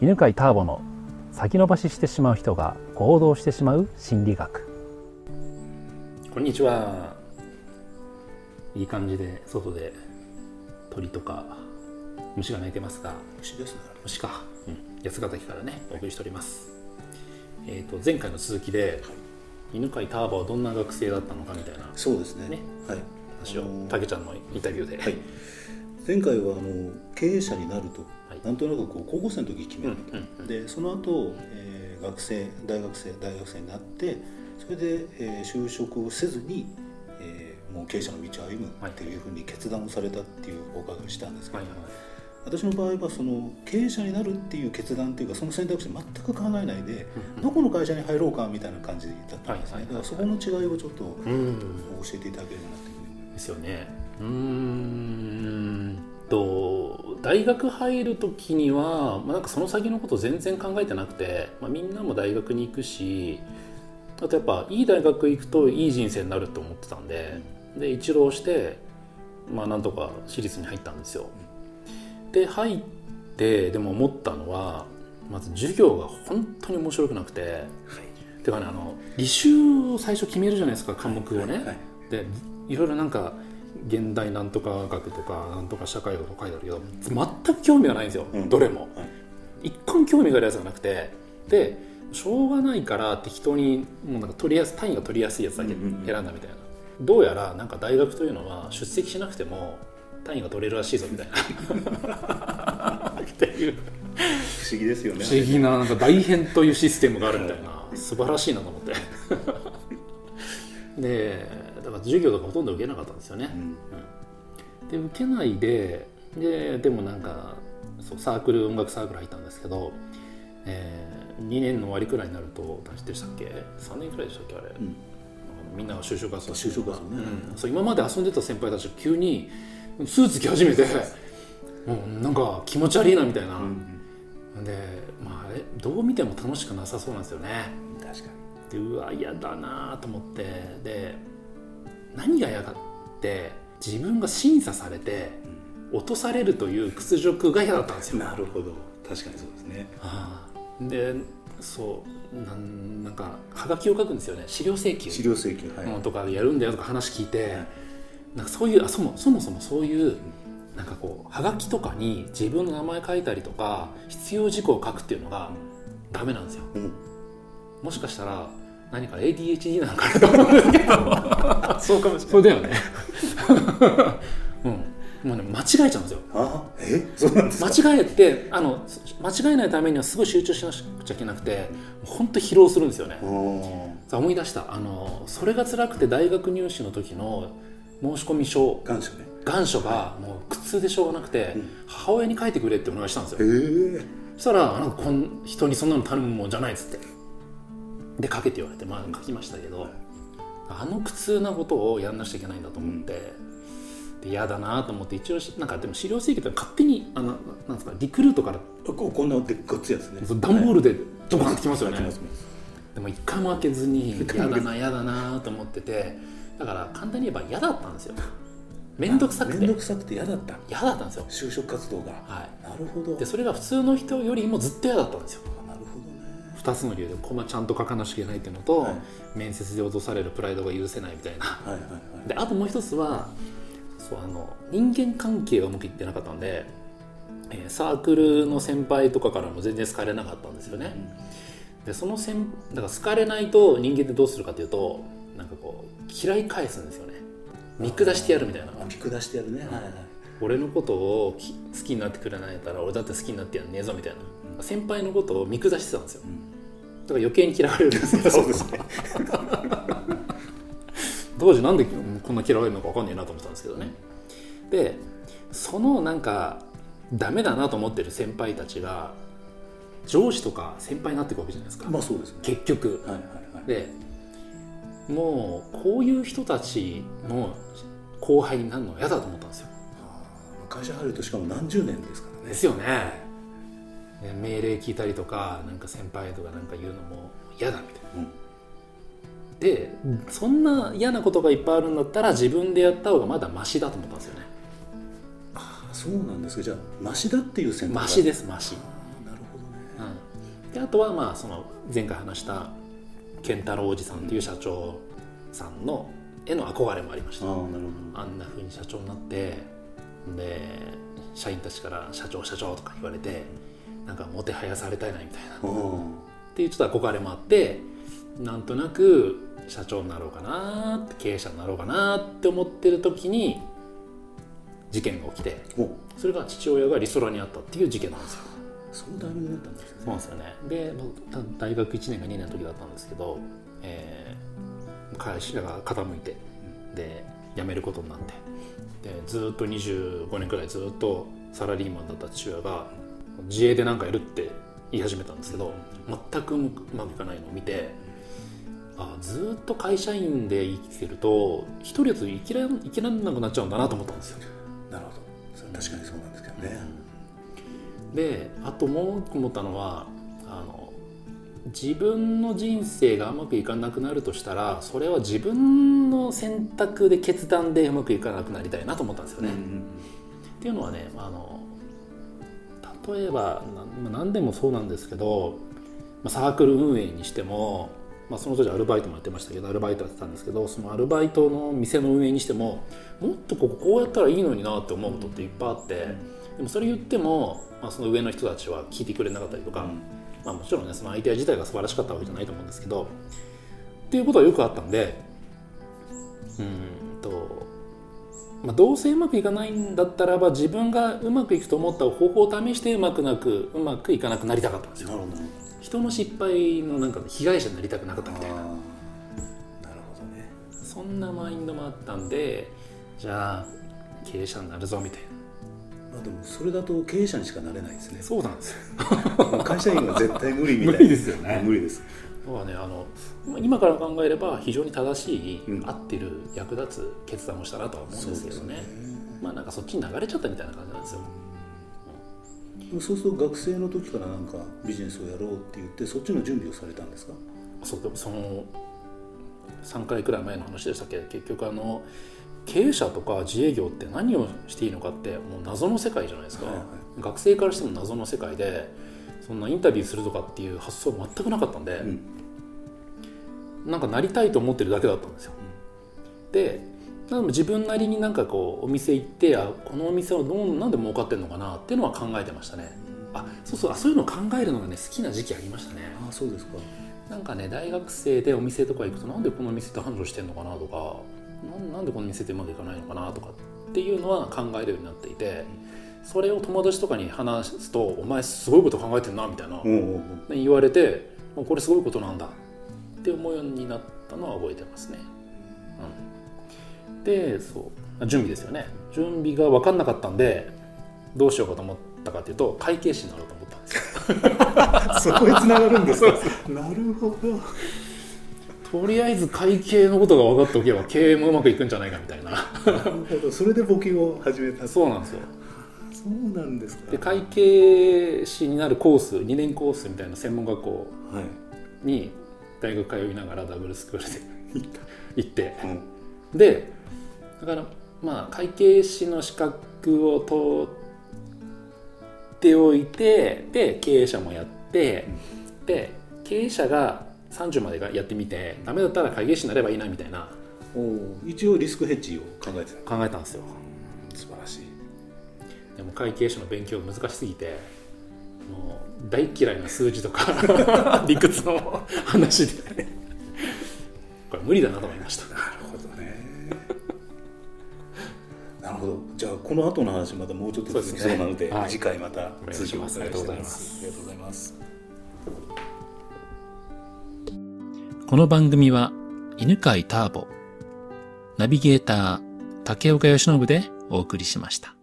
犬飼ターボの先延ばししてしまう人が行動してしまう心理学。こんにちは。いい感じで外で鳥とか虫が鳴いてますが。虫ですね。虫か、うん、八ヶ岳からねお送りしております。えっ、と前回の続きで、犬飼ターボはどんな学生だったのかみたいな。そうですね。ね。はい。話をあのーたけちゃんのインタビューで、はい前回はあの経営者になると、はい。なんとなくこう高校生の時に決めると、うんうんうん。でその後、えー学生大学生大学生になってそれで、えー就職をせずに、えーもう経営者の道を歩むっていうふうに決断をされたっていうお伺いをしたんですけど、はいはい私の場合はその経営者になるっていう決断っていうかその選択肢全く考えないで、うんうん。どこの会社に入ろうかみたいな感じだったんですね、はいはいはい。はいだからそこの違いをちょっとうん。教えていただければなというふうに思います。ですよね。うーんと大学入る時には、まあ、なんかその先のこと全然考えてなくて、まあ、みんなも大学に行くしあとやっぱいい大学行くといい人生になると思ってたんでで一浪してまあなんとか私立に入ったんですよ。で入ってでも思ったのはまず授業が本当に面白くなくててかねあの履修を最初決めるじゃないですか科目をね、はい。でいろいろなんか現代なんとか学とかなんとか社会学とか書いてあるけど全く興味がないんですよ、うん。どれも。はい一個も興味があるやつがなくて。でしょうがないから適当にもうなんか取りやす単位が取りやすいやつだけうんうんうん。選んだみたいな、どうやらなんか大学というのは出席しなくても単位が取れるらしいぞみたいな。っていう。不思議ですよね。不思議ななんか大変というシステムがあるみたいな。素晴らしいなと思って。でだから授業とかほとんど受けなかったんですよね、うん。で受けないでででもなんかそうサークル音楽サークル入ったんですけど、え2年の終わりくらいになると何でしたっけ？3年くらいでしたっけあれ、うん。みんなが就職活動就職活動ね。うん。そう今まで遊んでた先輩たちが急にスーツ着始めてもうなんか気持ち悪いなみたいな、うんでまああれどう見ても楽しくなさそうなんですよね。確かでうわ嫌だなと思ってで何が嫌かって自分が審査されて落とされるという屈辱が嫌だったんですによ。なるほど。確かにそうですね。ああ。でそうなんなんかはがきを書くんですよね。資料請求。資料請求はい、うんとかやるんだよとか話聞いて、はい。なんかそういうあそもそもそもそういうなんかこうはがきとかに自分の名前書いたりとか必要事項を書くっていうのがダメなんですよ。うん。もしかしたら何か ADHD なのかなと思うんですけど。そうかもしそれだよね。うん。もうね間違えちゃうんですよ。あえ？そうなんですか？間違えてあの間違えないためにはすごい集中しなくちゃいけなくて本当疲労するんですよね。さあ思い出した。あのそれが辛くて大学入試の時の申込書。願書ね。願書がもう苦痛でしょうがなくて、うん。母親に書いてくれってお願いしたんですよ。へえそしたらなんかこん人にそんなの頼むもんじゃないっつってで書けって言われてまあ書きましたけどあの苦痛なことをやんなくちゃいけないんだと思って、で嫌だなと思って一応しなんかでも資料請求って勝手にあのなんですかリクルートからこうこんなでっかつやつね。そう段ボールでドカンってきますよね、でも一回も開けずに 嫌だな嫌だなと思っててだから簡単に言えば嫌だったんですよ。面倒くさくて。面倒くさくて嫌だった。嫌だったんですよ。就職活動が。はい。なるほど。でそれが普通の人よりもずっと嫌だったんですよ2つの理由でコマちゃんと書かなきゃいけないっていうのと、はい。面接で落とされるプライドが許せないみたいな。はいはいはい。であともう一つはそうあの人間関係がうまくいってなかったんで、えーサークルの先輩とかからも全然好かれなかったんですよね、でその先だから好かれないと人間ってどうするかというとなんかこう嫌い返すんですよね。見下してやるみたいな。あ見下してやるね。はいはい。俺のことをき好きになってくれないから俺だって好きになってやんねえぞみたいな、先輩のことを見下してたんですよ、だから余計に嫌われるんですけどそうですね。当時なんでこんな嫌われるのか分かんないなと思ってたんですけどね。でそのなんかダメだなと思ってる先輩たちが上司とか先輩になっていくわけじゃないですか、まあそうですね。結局。はいはいはい。でもうこういう人たちの後輩になるのは嫌だと思ったんですよ。会社入るとしかも何十年ですからね。ですよねね命令聞いたりとかなんか先輩とかなんか言うのも嫌だみたいな。うん。でそんな嫌なことがいっぱいあるんだったら自分でやった方がまだマシだと思ったんですよね。あそうなんですか。じゃあマシだっていう選択マシですマシ。なるほどね。であとはまあその前回話した健太郎おじさんっていう社長さんのへの憧れもありました。ああなるほあんなふうに社長になってで社員たちから「社長社長」とか言われてなんかもてはやされたいなみたいな。っどていうちょっと憧れもあってなんとなく社長になろうかなって経営者になろうかなって思ってる時に事件が起きてそれが父親がリストラにあったっていう事件なんですよ。そのタイミングだったんですそうですよね。でた大学1年か2年の時だったんですけど、えー会社が傾いてで辞めることになって。でずっと25年くらいずっとサラリーマンだった父親が自営で何かやるって言い始めたんですけど全くうまくいかないのを見てあずっと会社員で生きてると一人だと生きら生きられなくなっちゃうんだなと思ったんですよ。なるほどそれ確かにそうなんですけどね、であともう一個思ったのはあの自分の人生がうまくいかなくなるとしたらそれは自分の選択で決断でうまくいかなくなりたいなと思ったんですよね。っていうのはねあの例えばな何でもそうなんですけどまあサークル運営にしても、まあ、その当時アルバイトもやってましたけどアルバイトやってたんですけどそのアルバイトの店の運営にしてももっとこここうやったらいいのになって思うことっていっぱいあってでもそれ言っても、まあ、その上の人たちは聞いてくれなかったりとか、まあ、もちろんねそのアイデア自体が素晴らしかったわけじゃないと思うんですけどっていうことはよくあったんでうーん。と、まあ、どうせうまくいかないんだったらば自分がうまくいくと思った方法を試してうまくなくうまくいかなくなりたかったんですよ。なるほど。なる人の失敗のなんか被害者になりたくなかったみたいな。なるほどね。そんなマインドもあったんでじゃあ経営者になるぞみたいな。まあでもそれだと経営者にしかなれないですね。そうなんですよ。会社員は絶対無理みたいな。無理ですよね。無理ですだからねあの今から考えれば非常に正しい、うん。合ってる役立つ決断をしたなとは思うんですけどね。そうですまあなんかそっちに流れちゃったみたいな感じなんですよ。でもそうすると学生の時からなんかビジネスをやろうって言ってそっちの準備をされたんですか？そうでもその3回くらい前の話でしたっけ？結局あの経営者とか自営業って何をしていいのかってもう謎の世界じゃないですか、はいはい。学生からしても謎の世界でそんなインタビューするとかっていう発想全くなかったんで、うんなんかなりたいと思ってるだけだったんですよ。でなんか自分なりになんかこうお店行ってあこのお店はどうなんで儲かってるのかなっていうのは考えてましたね。あそうそうあそういうのを考えるのがね好きな時期ありましたね。ああそうですかなんかね大学生でお店とか行くとなんでこの店って繁盛してんのかなとかなんなんでこの店ってうまくいかないのかなとかっていうのは考えるようになっていてそれを友達とかに話すと「お前すごいこと考えてんな」みたいな言われてこれすごいことなんだ。って思うようになったのは覚えてますね。うん、でそう。準備ですよね。準備が分かんなかったんでどうしようかと思ったかっていうと会計士になろうと思ったんですよ。そこへ繋がるんですかなるほど。とりあえず会計のことが分かっておけば経営もうまくいくんじゃないかみたいな。なるほど。それで募金を始めた。そうなんですよそうなんですか。で会計士になるコース2年コースみたいな専門学校はい。に大学通いながらダブルスクールで行って。うん。でだからまあ会計士の資格を取っておいてで経営者もやってで経営者が30までがやってみてダメだったら会計士になればいいなみたいな。一応リスクヘッジを考えてた。考えたんですよ会計士の勉強難しすぎてもう大嫌いな数字とか 理屈の話で。これ無理だなと思いました。なるほどね。なるほど。じゃあこの後の話またもうちょっと続きそうなのでねはい。次回また続きをおします。願いしてまありがとうございます。すありがとうございます。この番組は犬飼ターボナビゲーター竹岡由伸でお送りしました